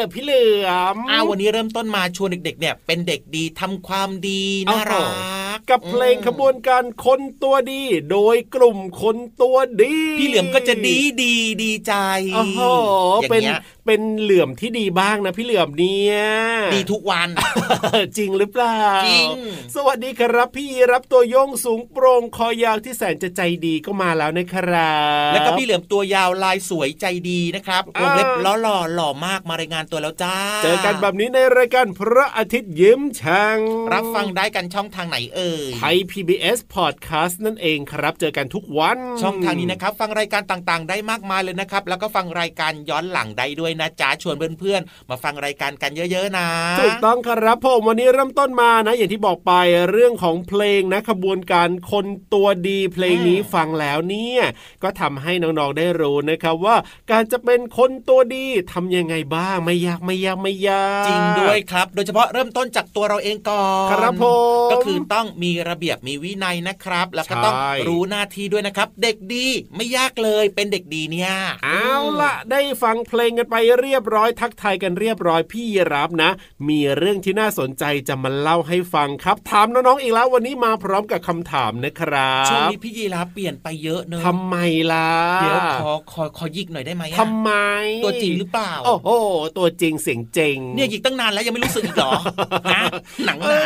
เหรอพี่เหลือมอ้าววันนี้เริ่มต้นมาชวนเด็กๆเนี่ย เป็นเด็กดีทำความดีน่ารักกับเพลงขบวนการคนตัวดี โดยกลุ่มคนตัวดี พี่เหลือมก็จะดีดีดีใจโอ้โหเป็น เป็นเหลื่อมที่ดีบ้างนะพี่เหลือมเนี่ยดีทุกวัน จริงหรือเปล่าจริงสวัสดีครับพี่รับตัวโยงสูงโปร่งคอยาวที่แสนจะใจดีก็มาแล้วนะครับแล้วก็พี่เหลือมตัวยาวลายสวยใจดีนะครับวงเล็บล้อหล่อหล่อมากมารายงานตัวแล้วจ้า เจอกันแบบนี้ในรายการพระอาทิตย์ยิ้มช่างรับฟังได้กันช่องทางไหนเอ่ยไทย PBS Podcast นั่นเองครับ เจอกันทุกวัน ช่องทางนี้นะครับ ฟังรายการต่างๆ ได้มากมายเลยนะครับ แล้วก็ฟังรายการย้อนหลังได้ด้วยนะจ๊ะชวนเพื่อนๆมาฟังรายการกันเยอะ ๆ นะถูกต้องครับผมวันนี้เริ่มต้นมานะ อย่างที่บอกไปเรื่องของเพลงนะขบวนการคนตัวดีเพลงนี้ฟังแล้วเนี่ยก็ทำให้น้องๆได้รู้นะครับว่าการจะเป็นคนตัวดีทำยังไงบ้างไม่ยากไม่ยากไม่ยากจริงด้วยครับ โดยเฉพาะเริ่มต้นจากตัวเราเองก่อนครับผมก็คือต้องมีระเบียบมีวินัยนะครับ แล้วก็ต้องรู้หน้าที่ด้วยนะครับ เด็กดีไม่ยากเลยเป็นเด็กดีเนี่ยเอาละได้ฟังเพลงกันไปเรียบร้อยทักทายกันเรียบร้อยพี่รับนะ มีเรื่องที่น่าสนใจจะมาเล่าให้ฟังครับ ถามน้องๆอีกแล้ววันนี้มาพร้อมกับคำถามนะครับช่วงนี้พี่ยีรับเปลี่ยนไปเยอะเนอะทำไมล่ะเดี๋ยวขอขอขอยิกหน่อยได้ไหมทำไม ตัวจริงหรือเปล่า โอ้โหตัวจริงเสียงเจงเนี่ยยิกตั้งนานแล้วยังไม่รู้สึกอีกหรอหนังหนา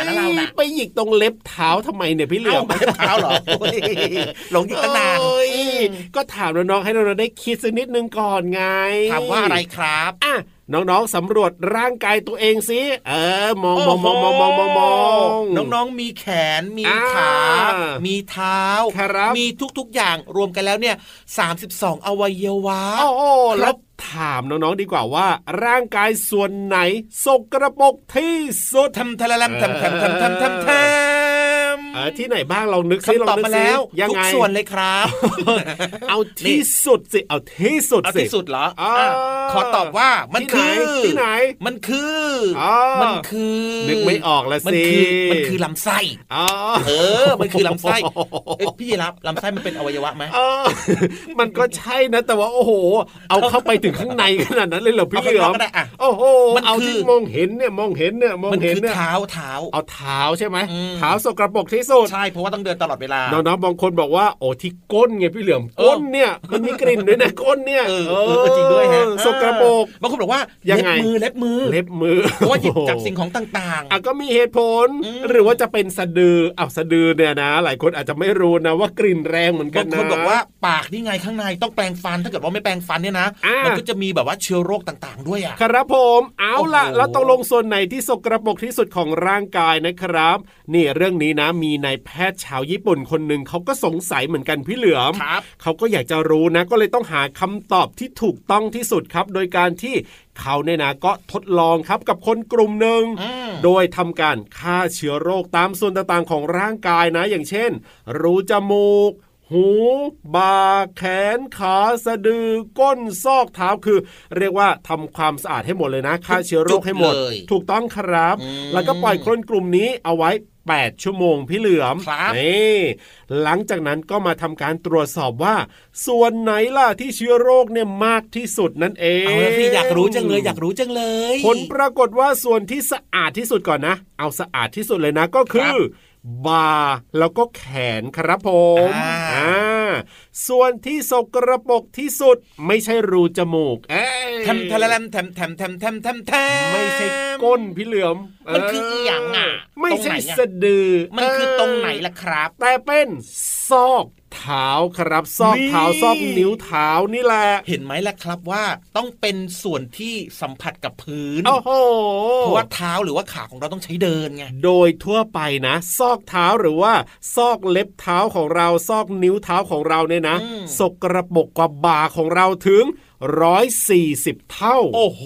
หยิกตรงเล็บเท้าทำไมเนี่ยพี่เหลือมเล็บเท้าหรอหลงยิกตั้งนานก็ถามน้องๆให้น้องๆได้คิดสักนิดนึงก่อนไงถามว่าอะไรครับอะน้องๆ สำรวจร่างกายตัวเองสิเออ มองมองมองมองมองมองมองน้องๆ มีแขน มีขา มีเท้า มีทุกๆ อย่างรวมกันแล้วเนี่ยสามสิบสองอวัยวะ โอ้โหแล้ว ถามน้องๆดีกว่าว่า ร่างกายส่วนไหนสกระปกที่สุดทำทะละลำทำทำทำทำทำทำ ที่ไหนบ้างเรานึกซิเราตอบมาแล้วยังไงทุกส่วนเลยครับ เอาที่สุดสิเอาที่สุดสิที่สุดเหรอขอตอบว่ามันคือที่ไหน มันคือมันคือนึกไม่ออกแล้วสิมันคือลำไส้เออ มันคือลำไส้พี่รับลำไส้มันเป็นอวัยวะไหมมันก็ใช่นะ แต่ว่าโอ้โห เอาเข้าไปถึงข้างในขนาดนั้นเลยเหรอพี่เหลือมโอ้โหเอาที่มองเห็นเนี่ยมองเห็นเนี่ยมองเห็นเนี่ยเท้าเท้าเอาเท้าใช่ไหมเท้าสกรปรกที่สุด ใช่ เพราะว่าต้องเดินตลอดเวลา น้องๆบางคนบอกว่าโอ้ที่ก้นไงพี่เหลือมก้นเนี่ยมันมีกลิ่นด้วยนะก้นเนี่ยเออจริงด้วยฮะสกรปรกบางคนบอกว่าเล็บมือเล็บมือเล็บมือเพราะว่าหยิบจากสิ่งของต่างๆอะก็มีเหตุผล หรือว่าจะเป็นสะดืออ้าวสะดือเนี่ยนะ หลายคนอาจจะไม่รู้นะว่ากลิ่นแรงเหมือนกันนะบางคนบอกว่าปากนี่ไงข้างในต้องแปรงฟันถ้าเกิดว่าไม่แปรงฟันเนี่ยนะมันก็จะมีแบบว่าเชื้อโรคต่างๆ ด้วยอะครับผมเอาล่ะแล้วตกลงส่วนไหนที่สกรปรกที่สุดของร่างกายนะครับ นี่เรื่องนี้นะมีนายแพทย์ชาวญี่ปุ่นคนหนึ่งเขาก็สงสัยเหมือนกันพี่เหลือมครับเขาก็อยากจะรู้นะ ก็เลยต้องหาคำตอบที่ถูกต้องที่สุดครับ โดยการที่เขาเนี่ยนะก็ทดลองครับกับคนกลุ่มหนึ่งอืมโดยทำการฆ่าเชื้อโรคตามส่วนต่างๆของร่างกายนะ อย่างเช่น รูจมูกหูบ่าแขนขาสะดือก้นซอกเท้าคือ เรียกว่าทำความสะอาดให้หมดเลยนะฆ่าเชื้อโรคให้หมดจุดเลยถูกต้องครับอืมแล้วก็ปล่อยคนกลุ่มนี้เอาไว้ 8 ชั่วโมงพี่เหลือมครับนี่หลังจากนั้นก็มาทำการตรวจสอบว่า ส่วนไหนล่ะที่เชื้อโรคเนี่ยมากที่สุดนั่นเองเอาพี่อยากรู้จังเลยอยากรู้จังเลย ผลปรากฏว่าส่วนที่สะอาดที่สุดก่อนนะ เอาสะอาดที่สุดเลยนะก็คือบ่าแล้วก็แขนครับผมอ่าส่วนที่สกระปกที่สุดไม่ใช่รูจมูก เอ้ยทแทมแลมทำทแทมแำทำไม่ใช่ก้นพี่เหลือม มันคืออีหยังอะไม่ตรงใช่ไหนอะสะดือ มันคือตรงไหนล่ะครับ แต่เป็นซอกเท้าครับ ซอกเท้านี่ซอกนิ้วเท้านี่แหละ เห็นไหมล่ะครับว่าต้องเป็นส่วนที่สัมผัสกับพื้นโอ้โหเพราะว่าเท้าหรือว่าขาของเราต้องใช้เดินไงโดยทั่วไปนะ ซอกเท้าหรือว่า ซอกเล็บเท้าของเราซอกนิ้วเท้าของเราเนี่ยนะอืมสกระปรกกว่าบ่าของเราถึง ร้อยสี่สิบเท่า โอ้โห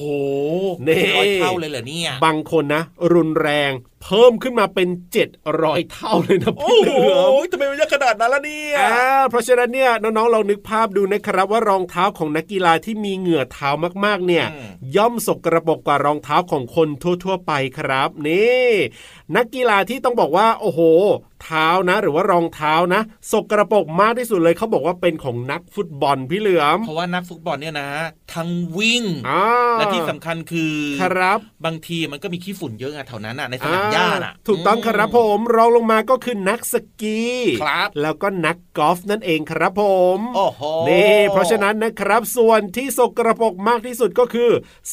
นี่ร้อยเท่าเลยเหรอเนี่ย บางคนนะ รุนแรงเพิ่มขึ้นมาเป็นเจ็ดร้อยเท่าเลยนะโอ้พี่โหเหลือมทำไมมันเยอะขนาดนั้นล่ะเนี่ยอ่าเพราะฉะนั้นเนี่ยน้องๆลองนึกภาพดูนะครับว่ารองเท้าของนักกีฬาที่มีเหงื่อเท้ามากๆเนี่ยอืมย่อมสกระปรกกว่ารองเท้าของคนทั่ว ๆ ไปครับนี่นักกีฬาที่ต้องบอกว่าโอ้โห เท้านะ หรือว่ารองเท้านะสกระปรกมากที่สุดเลยเขาบอกว่าเป็นของนักฟุตบอลพี่เหลือมเพราะว่านักฟุตบอลเนี่ยนะ ทั้งวิ่งอ่าและที่สำคัญคือครับบางทีมันก็มีขี้ฝุ่นเยอะไงแถวนั้นน่ะในสนามหญ้าน่ะ ถูกต้องครับผมรองลงมาก็คือนักสกีครับ แล้วก็นักกอล์ฟนั่นเองครับผมโอ้โหนี่เพราะฉะนั้นนะครับส่วนที่สกรปรกมากที่สุดก็คือ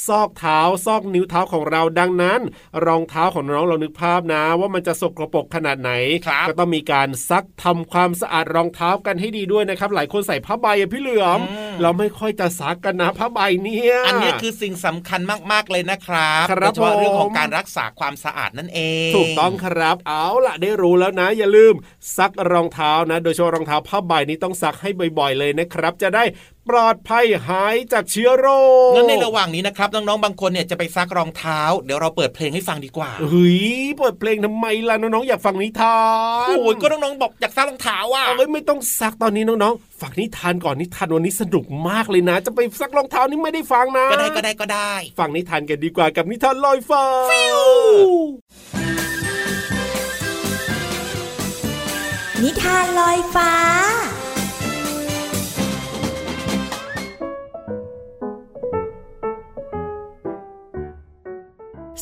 ซอกเท้าซอกนิ้วเท้าของเราดังนั้น รองเท้าของน้องเรานึกภาพนะ ว่ามันจะสกรปรกขนาดไหนครับก็ต้องมีการซักทำความสะอาดรองเท้ากันให้ดีด้วยนะครับ หลายคนใส่ผ้าใบอะพี่เหลือม เราไม่ค่อยจะซักกันนะผ้าใบเนี่ยอันนี้คือสิ่งสำคัญมากๆเลยนะครับครับโดยเฉพาะเรื่องของผมการรักษาความสะอาดนั่นเองถูกต้องครับ เอาล่ะได้รู้แล้วนะ อย่าลืมซักรองเท้านะ โดยเฉพาะรองเท้าผ้าใบนี้ต้องซักให้บ่อยๆ เลยนะครับ จะได้ปลอดภัยหายจากเชื้อโรคงั้นในระหว่างนี้นะครับน้องๆบางคนเนี่ยจะไปซักรองเท้า เดี๋ยวเราเปิดเพลงให้ฟังดีกว่าเฮ้ยเปิดเพลงทำไมล่ะน้องๆอยากฟังนิทานโอ้ยก็น้องๆบอกอยากซักรองเท้าอะเอาไว้ไม่ต้องซักตอนนี้น้องๆฟังนิทานก่อนนิทานวันนี้สนุกมากเลยนะ จะไปซักรองเท้านี่ไม่ได้ฟังนะก็ได้ก็ได้ก็ได้ ฟังนิทานกันดีกว่ากับนิทานลอยฟ้า นิทานลอยฟ้า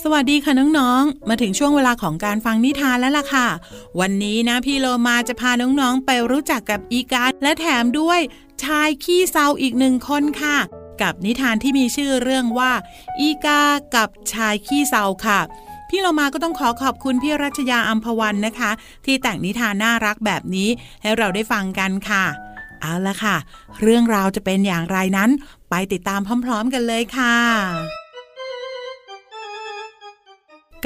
สวัสดีค่ะน้องๆ มาถึงช่วงเวลาของการฟังนิทานแล้วล่ะค่ะ วันนี้นะพี่โลมาจะพาน้องๆ ไปรู้จักกับอีกาและแถมด้วยชายขี้เศร้าอีกหนึ่งคนค่ะ กับนิทานที่มีชื่อเรื่องว่า อีกากับชายขี้เศร้าค่ะ พี่เรามาก็ต้องขอขอบคุณพี่รัชยาอัมพวันนะคะ ที่แต่งนิทานน่ารักแบบนี้ให้เราได้ฟังกันค่ะ เอาละค่ะ เรื่องราวจะเป็นอย่างไรนั้น ไปติดตามพร้อม ๆ กันเลยค่ะ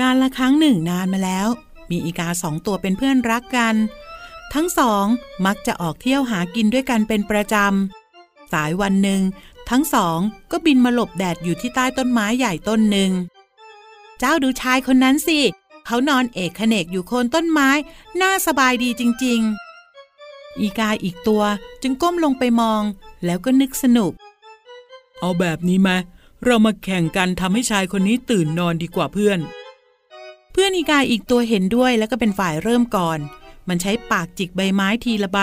การละครั้งหนึ่งนานมาแล้ว มีอีกาสองตัวเป็นเพื่อนรักกัน ทั้งสองมักจะออกเที่ยวหากินด้วยกันเป็นประจำสายวันหนึ่งทั้งสองก็บินมาหลบแดดอยู่ที่ใต้ต้นไม้ใหญ่ต้นหนึ่ง เจ้าดูชายคนนั้นสิ เขานอนเอกเขนกอยู่โคนต้นไม้ น่าสบายดีจริง ๆ อีกาอีกตัวจึงก้มลงไปมอง แล้วก็นึกสนุก เอาแบบนี้ไหมเรามาแข่งกันทำให้ชายคนนี้ตื่นนอนดีกว่าเพื่อน เพื่อนอีกาอีกตัวเห็นด้วยแล้วก็เป็นฝ่ายเริ่มก่อน มันใช้ปากจิกใบไม้ทีละใบ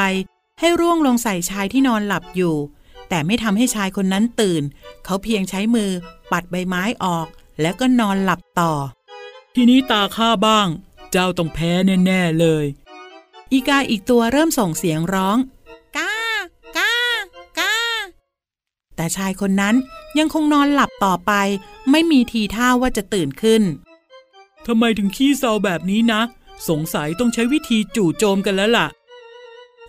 ให้ร่วงลงใส่ชายที่นอนหลับอยู่ แต่ไม่ทำให้ชายคนนั้นตื่น เขาเพียงใช้มือปัดใบไม้ออก แล้วก็นอนหลับต่อ ทีนี้ตาข้าบ้าง เจ้าต้องแพ้แน่ๆเลย อีกาอีกตัวเริ่มส่งเสียงร้องกากากาแต่ชายคนนั้นยังคงนอนหลับต่อไป ไม่มีทีท่าว่าจะตื่นขึ้นทำไมถึงขี้เศร้าแบบนี้นะ สงสัยต้องใช้วิธีจู่โจมกันแล้วล่ะ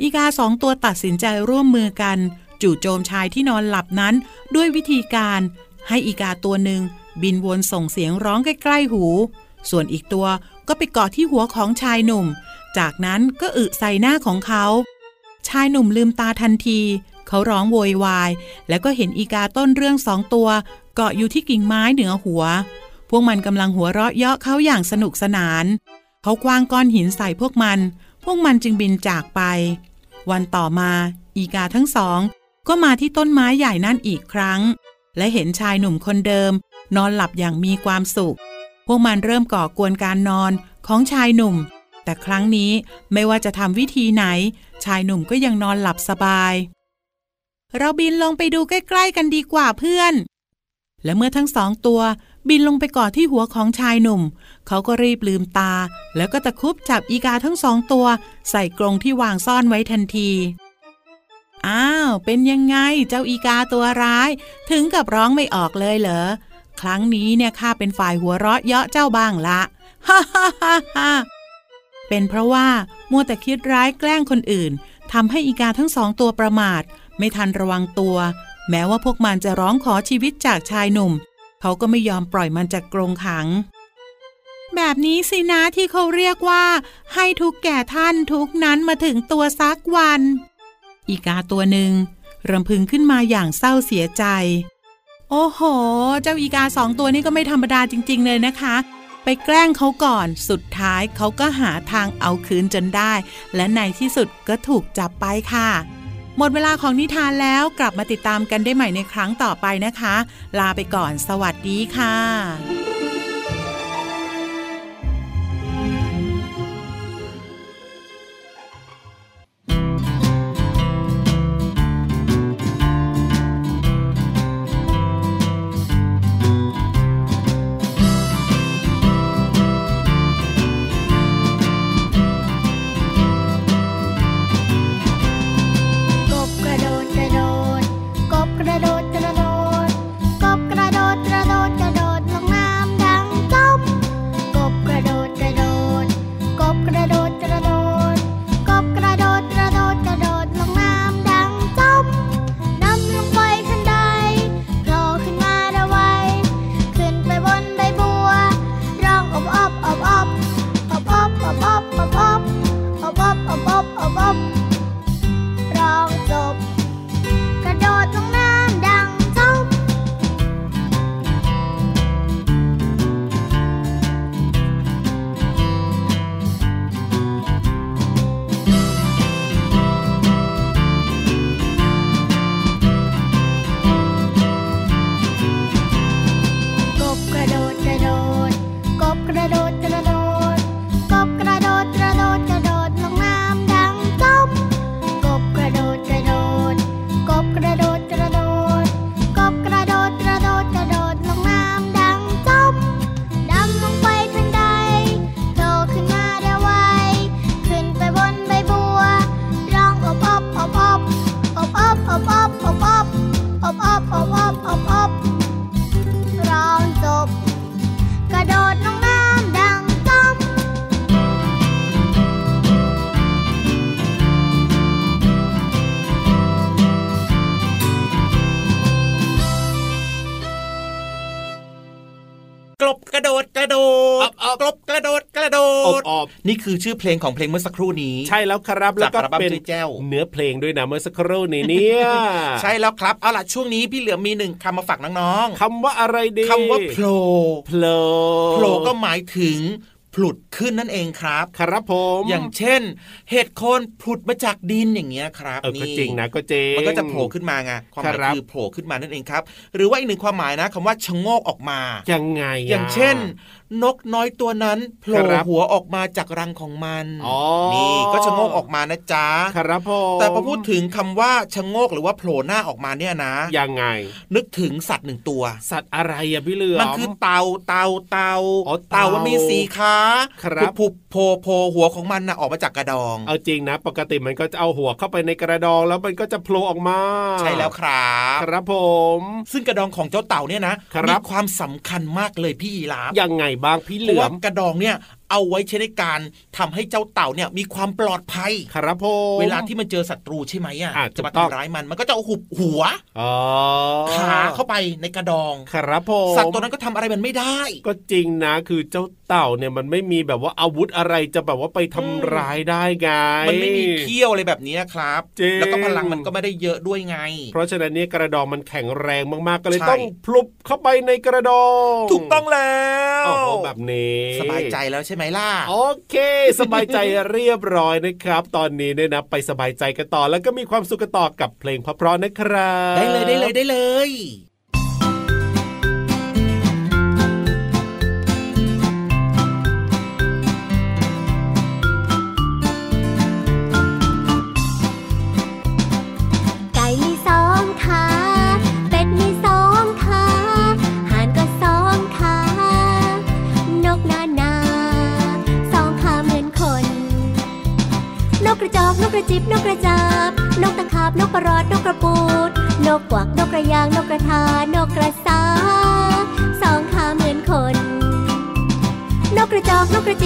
อีกาสองตัวตัดสินใจร่วมมือกัน จู่โจมชายที่นอนหลับนั้นด้วยวิธีการ ให้อีกาตัวหนึ่ง บินวนส่งเสียงร้องใกล้ๆหู ส่วนอีกตัวก็ไปเกาะที่หัวของชายหนุ่ม จากนั้นก็อึใส่หน้าของเขา ชายหนุ่มลืมตาทันที เขาร้องโวยวาย แล้วก็เห็นอีกาต้นเรื่องสองตัว เกาะอยู่ที่กิ่งไม้เหนือหัว พวกมันกำลังหัวเราะเยาะเขาอย่างสนุกสนาน เขากวางก้อนหินใส่พวกมัน พวกมันจึงบินจากไป วันต่อมาอีกาทั้งสองก็มาที่ต้นไม้ใหญ่นั่นอีกครั้ง และเห็นชายหนุ่มคนเดิม นอนหลับอย่างมีความสุข พวกมันเริ่มก่อกวนการนอนของชายหนุ่ม แต่ครั้งนี้ไม่ว่าจะทำวิธีไหน ชายหนุ่มก็ยังนอนหลับสบาย เราบินลงไปดูใกล้ ๆ กันดีกว่าเพื่อน และเมื่อทั้งสองตัวบินลงไปกอดที่หัวของชายหนุ่ม เขาก็รีบลืมตา แล้วก็ตะคุบจับอีกาทั้งสองตัว ใส่กรงที่วางซ่อนไว้ทันที อ้าว เป็นยังไงเจ้าอีกาตัวร้าย ถึงกับร้องไม่ออกเลยเหรอ ครั้งนี้เนี่ยข้าเป็นฝ่ายหัวเราะเยาะเจ้าบ้างละฮ่าฮ่าฮ่าฮ่าเป็นเพราะว่ามัวแต่คิดร้ายแกล้งคนอื่นทำให้อีกาทั้งสองตัวประมาท ไม่ทันระวังตัว แม้ว่าพวกมันจะร้องขอชีวิตจากชายหนุ่ม เขาก็ไม่ยอมปล่อยมันจากกรงขัง แบบนี้สินะที่เขาเรียกว่า ให้ทุกแก่ท่านทุกนั้นมาถึงตัวซักวัน อีกาตัวหนึ่งรำพึงขึ้นมาอย่างเศร้าเสียใจ โอ้โห เจ้าอีกาสองตัวนี้ก็ไม่ธรรมดาจริง ๆ เลยนะคะ ไปแกล้งเขาก่อน สุดท้ายเขาก็หาทางเอาคืนจนได้ และในที่สุดก็ถูกจับไปค่ะ หมดเวลาของนิทานแล้วกลับมาติดตามกันได้ใหม่ในครั้งต่อไปนะคะ ลาไปก่อน สวัสดีค่ะ นี่คือชื่อเพลงของเพลงเมื่อสักครู่นี้ ใช่แล้วครับแล้วก็จากอัลบั้มเป็นจุ้ยแจ้วเนื้อเพลงด้วยนะเมื่อสักครู่นี้เนี่ยใช่แล้วครับเอาล่ะช่วงนี้พี่เหลือมมีหนึ่งคำมาฝากน้องคำว่าอะไรดีๆคำว่าโผล่โผล่โผล่ก็หมายถึงผลุดขึ้นนั่นเองครับ ครับผม อย่างเช่น เห็ดโคนผุดมาจากดินอย่างเงี้ยครับเออก็จริงนะก็จริงมันก็จะโผล่ขึ้นมาไงความหมายครับคือโผล่ขึ้นมานั่นเองครับ หรือว่าอีกหนึ่งความหมายนะคำว่าชะโงกออกมายังไงะอย่างเช่นนกน้อยตัวนั้นโผล่ครับหัวออกมาจากรังของมันอ๋อนี่ก็ชะโงกออกมานะจ๊ะครับผมแต่พอพูดถึงคำว่าชะโงกหรือว่าโผล่หน้าออกมาเนี่ยนะยังไง นึกถึงสัตว์หนึ่งตัว สัตว์อะไรอะพี่เหลือมมันคือเต่าเต่าเต่าอ๋อเต่ามันมีสีขาครับผุบๆโผล่โผล่หัวของมันนะออกมาจากกระดอง เอาจริงนะ ปกติมันก็จะเอาหัวเข้าไปในกระดองแล้วมันก็จะโผล่ออกมา ใช่แล้วครับครับผม ซึ่งกระดองของเจ้าเต่าเนี่ยนะครับมีความสำคัญมากเลยพี่ยีราฟยังไงบ้างพี่เหลือมกระดองเนี่ยเอาไว้ใช้ในการทำให้เจ้าเต่าเนี่ยมีความปลอดภัยครับผมเวลาที่มันเจอศัตรูใช่ไหมอะอะจะมาถูกต้องทำร้ายมันมันก็จะเอาหุบหัวอ๋อขาเข้าไปในกระดองครับผมสัตว์ตัวนั้นก็ทำอะไรมันไม่ได้ ก็จริงนะคือเจ้าเต่าเนี่ยมันไม่มีแบบว่าอาวุธอะไรจะแบบว่าไปทำร้ายได้ไงมันไม่มีเขี้ยวอะไรแบบนี้ครับจริงแล้วก็พลังมันก็ไม่ได้เยอะด้วยไง เพราะฉะนั้นเนี่ยกระดองมันแข็งแรงมากๆก็เลยใช่ต้องพลุบเข้าไปในกระดอง ถูกต้องแล้วโอ้โหแบบนี้สบายใจแล้วใช่ไหมล่ะ โอเค สบายใจเรียบร้อยนะครับ ตอนนี้เนี่ยนะไปสบายใจกันต่อแล้วก็มีความสุขกันต่อกับเพลงเพราะๆนะครับ ได้เลยได้เลยได้เลย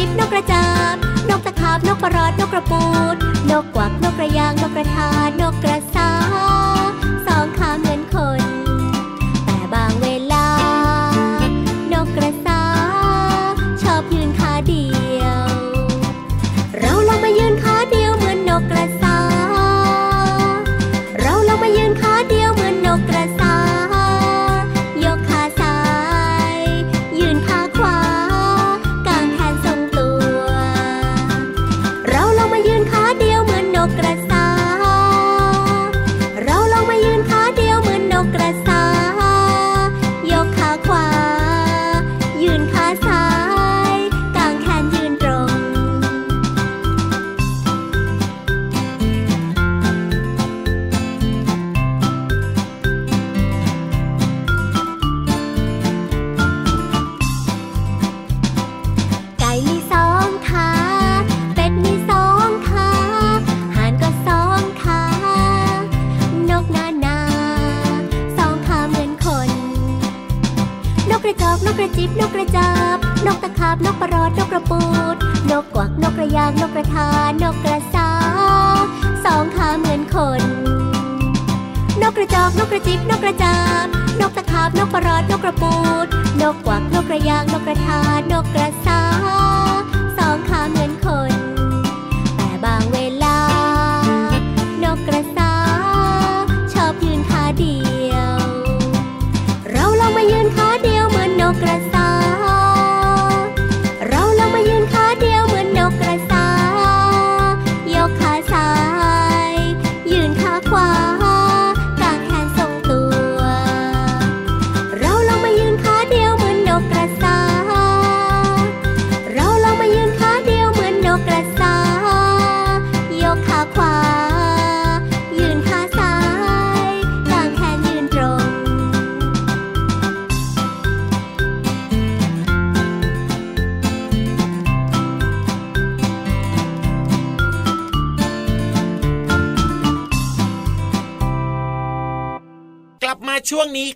จอกนกกระจิบนกกระจาบนกตะขาบนกประรอดนกกระปูดนกกวักนกกระยางนกกระทานกกระ กกระจอกนกกระจิบนกกระจาบ นกตะขาบนกประหลอดนกกระปูด นกกวักนกกระยางนกกระทานกกระสาสองขาเหมือนคน นกกระจอกนกกระจิบนกกระจาบ นกตะขาบนกประหลอดนกกระปูด นกกวักนกกระยางนกกระทานกกระสาสองขาเหมือนคน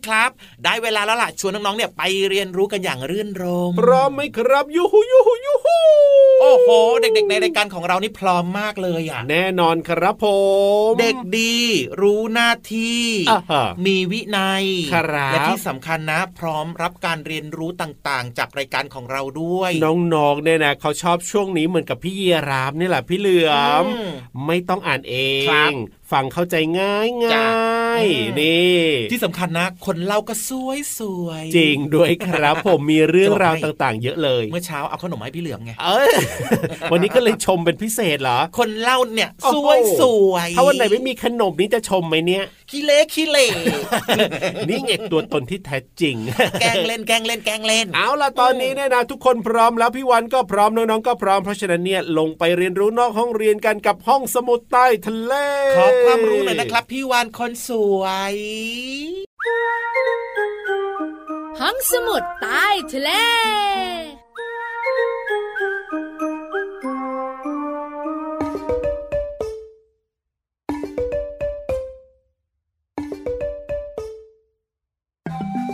ครับ ได้เวลาแล้วล่ะชวนน้องๆเนี่ยไปเรียนรู้กันอย่างรื่นรมพร้อมไหมครับยูฮูยูฮูยูฮูโอ้โห เด็กๆ ในรายการของเรานี่พร้อมมากเลยอะ แน่นอนครับผม เด็กดี รู้หน้าที่อ่าฮะมีวินัยครับและที่สำคัญนะ พร้อมรับการเรียนรู้ต่างๆ จากรายการของเราด้วย น้องๆเนี่ยนะเขาชอบช่วงนี้เหมือนกับพี่เยียรามนี่แหละพี่เหลือมอืมไม่ต้องอ่านเอครับง ฟังเข้าใจง่ายจ้ะง่ายอืมนี่ที่สำคัญนะ คนเล่าก็สวยสวยๆจริงด้วยครับผมมีเรื่องราวจะบอกให้ต่างๆ เยอะเลย เมื่อเช้าเอาขนมมาให้พี่เหลือมไงเอยวันนี้ก็เลยชมเป็นพิเศษเหรอ คนเล่าเนี่ยโอ้สโหวยสวยถ้าวันไหนไม่มีขนมนี้จะชมไหมเนี่ยขี้เละขี้เละนี่ไงตัวตนที่แท้จริง แกล้งเล่นแกล้งเล่นแกล้งเล่น เอาล่ะตอนนี้เนี่ยนะทุกคนพร้อมแล้วพี่วันก็พร้อมน้องๆก็พร้อมเพราะฉะนั้นเนี่ยลงไปเรียนรู้นอกห้องเรียนกันกับห้องสมุดใต้ทะเลขอความรู้หน่อยนะครับ พี่วานคนสวย ห้องสมุดใต้ทะเล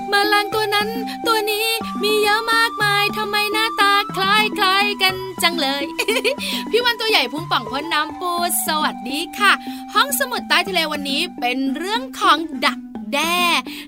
แมลงตัวนั้นตัวนี้มีเยอะมากมาย กันจังเลย พี่วาฬตัวใหญ่พุงป่องพ่นน้ำปูสวัสดีค่ะ ห้องสมุดใต้ทะเลวันนี้เป็นเรื่องของดักแด้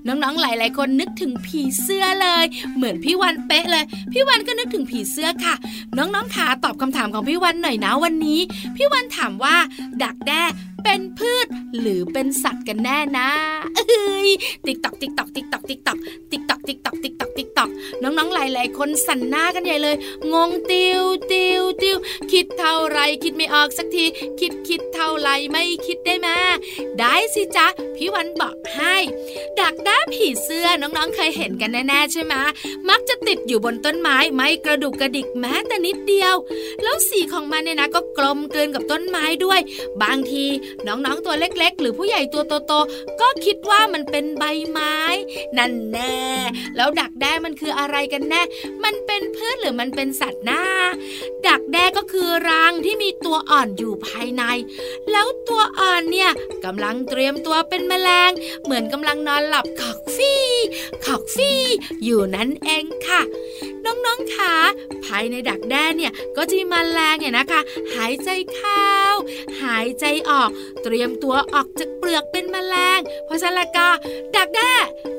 น้องๆ หลาย ๆ คนนึกถึงผีเสื้อเลย เหมือนพี่วาฬเป๊ะเลย พี่วาฬก็นึกถึงผีเสื้อค่ะ น้องๆขาตอบคำถามของพี่วาฬหน่อยนะวันนี้ พี่วาฬถามว่า ดักแด้ เป็นพืช หรือเป็นสัตว์กันแน่นะเอ้ยติ๊กตอกติ๊กตอกติ๊กตอกติ๊กตอกติ๊กตอกติ๊กตอกติ๊กตอกติ๊กตอกน้องๆหลายๆคนสั่นหน้ากันใหญ่เลย งงติวติวติวคิดเท่าไรคิดไม่ออกสักที คิดคิดเท่าไรไม่คิดได้มาได้สิจ๊ะพี่วันบอกให้ดักด้าผีเสื้อน้องๆเคยเห็นกันแน่ๆใช่ไหมมักจะติดอยู่บนต้นไม้ไม่กระดุกกระดิกแม้แต่นิดเดียว แล้วสีของมันเนี่ยนะก็กลมเกินกับต้นไม้ด้วย บางทีน้องๆตัวเล็ก ๆ หรือผู้ใหญ่ตัวโตๆก็คิดว่ามันเป็นใบไม้ นั่นแน่ แล้วดักแด้มันคืออะไรกันแน่ มันเป็นพืชหรือมันเป็นสัตว์หน้า ดักแด้ก็คือรังที่มีตัวอ่อนอยู่ภายใน แล้วตัวอ่อนเนี่ยกำลังเตรียมตัวเป็นแมลง เหมือนกำลังนอนหลับขอกฟี่ขอกฟี่อยู่นั่นเองค่ะ น้องๆขาภายในดักแด้เนี่ยก็จะมีแมลงเนี่ยนะคะ หายใจเข้า หายใจออกเตรียมตัวออกจากเปลือกเป็นแมลง เพราะฉะนั้นก็ดักแด้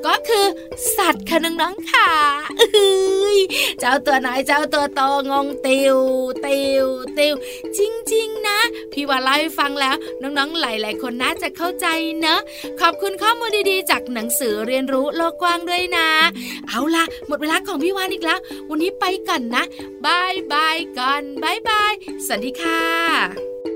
ก็คือสัตว์ค่ะน้องๆค่ะเจ้าตัวไหนเจ้าตัวโตงงติวติวติวจริง ๆ นะ พี่วาฬเล่าให้ฟังแล้วน้องๆหลาย ๆ คนน่าจะเข้าใจเนอะขอบคุณข้อมูลดีๆ จากหนังสือเรียนรู้โลกกว้างด้วยนะ เอาล่ะ หมดเวลาของพี่วาฬอีกแล้ว วันนี้ไปก่อนนะ bye bye ก่อน bye byeสวัสดีค่ะ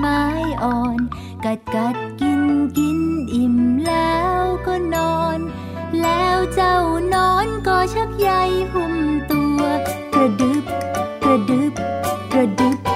ไม้อ่อน กัดกัดกินกินอิ่มแล้วก็นอน แล้วเจ้านอนก็ชักใยหุ่มตัว กระดึบ กระดึบ กระดึบ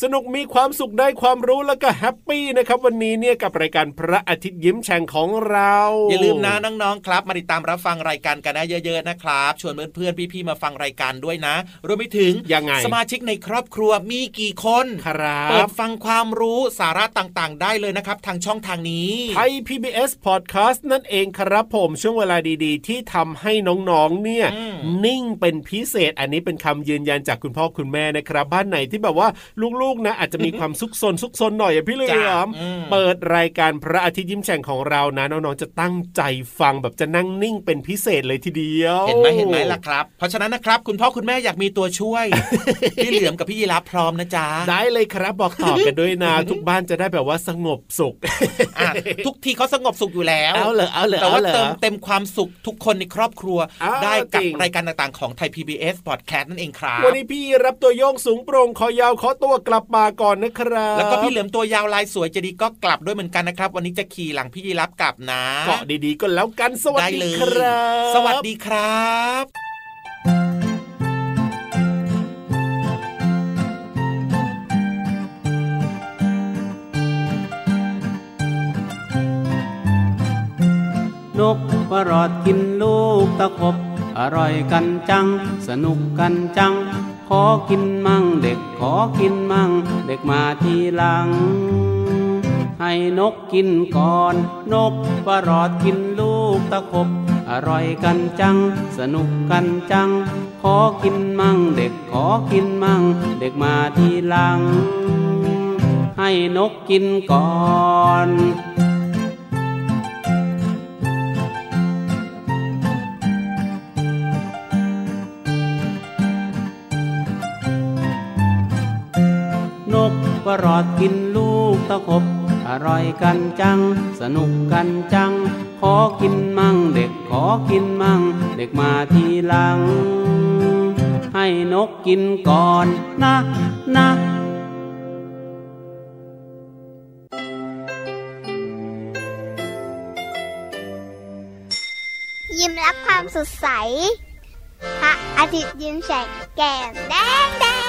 สนุกมีความสุขได้ความรู้แล้วก็แฮปปี้นะครับวันนี้เนี่ยกับรายการพระอาทิตย์ยิ้มแฉ่งของเรา อย่าลืมนะน้องๆครับ มาติดตามรับฟังรายการกันได้เยอะๆนะครับ ชวนเพื่อนๆพี่ๆมาฟังรายการด้วยนะรวมไปถึงยังไงสมาชิกในครอบครัวมีกี่คนครับเปิดฟังความรู้สาระต่างๆ ได้เลยนะครับ ทางช่องทางนี้ไทย PBS Podcast นั่นเองครับผมช่วงเวลาดีๆ ที่ทำให้น้องๆเนี่ยอืมนิ่งเป็นพิเศษอันนี้เป็นคำยืนยันจากคุณพ่อคุณแม่นะครับ บ้านไหนที่แบบว่าลูกๆนะอาจจะมีความซุกซนซุกซนหน่อยอะพี่เหลืจ้ะอมอืมเปิดรายการพระอาทิตย์ยิ้มแฉ่งของเรานะน้องๆจะตั้งใจฟังแบบจะนั่งนิ่งเป็นพิเศษเลยทีเดียว เห็นไหมเห็นไหมล่ะครับ เพราะฉะนั้นนะครับ คุณพ่อคุณแม่อยากมีตัวช่วย พี่เหลือมกับพี่ยีรับพร้อมนะจ๊ะได้เลยครับบอกต่อกันด้วยนะ ทุกบ้านจะได้แบบว่าสงบสุขอะทุกทีเขาสงบสุขอยู่แล้วเอาเหรอเอาเหรอแต่ว่าเอาเหรอเติมเต็มความสุขทุกคนในครอบครัวอ้าวได้กับจริงรายการต่างๆของไทย PBS Podcast นั่นเองครับวันนี้พี่รับตัวโยงสูงโปร่งคอยาวขอตัวกลับมาก่อนนะครับ แล้วก็พี่เหลือมตัวยาวลายสวยจะดีก็กลับด้วยเหมือนกันนะครับ วันนี้จะขี่หลังพี่ยีรับกลับนะเกาะดีๆก็แล้วกันสวัสได้ดีเลยครับ สวัสดีครับนกประหลอดกินลูกตะขบอร่อยกันจัง สนุกกันจังข อกินมั่ง เด็กขอกินมั่ง เด็กมาทีหลัง ให้นกกินก่อน นกประหลอดกินลูกตะขบ อร่อยกันจัง สนุกกันจัง ขอกินมั่ง เด็กขอกินมั่ง เด็กมาทีหลัง ให้นกกินก่อนน กประหลอดกินลูกตะขบอร่อยกันจัง สนุกกันจัง ขอกินมั่งเด็กขอกินมั่ง เด็กมาทีหลัง ให้นกกินก่อนนะนะยิ้มรับความสดใส พระอาทิตย์ยิ้มแฉกแก้มแดงแดง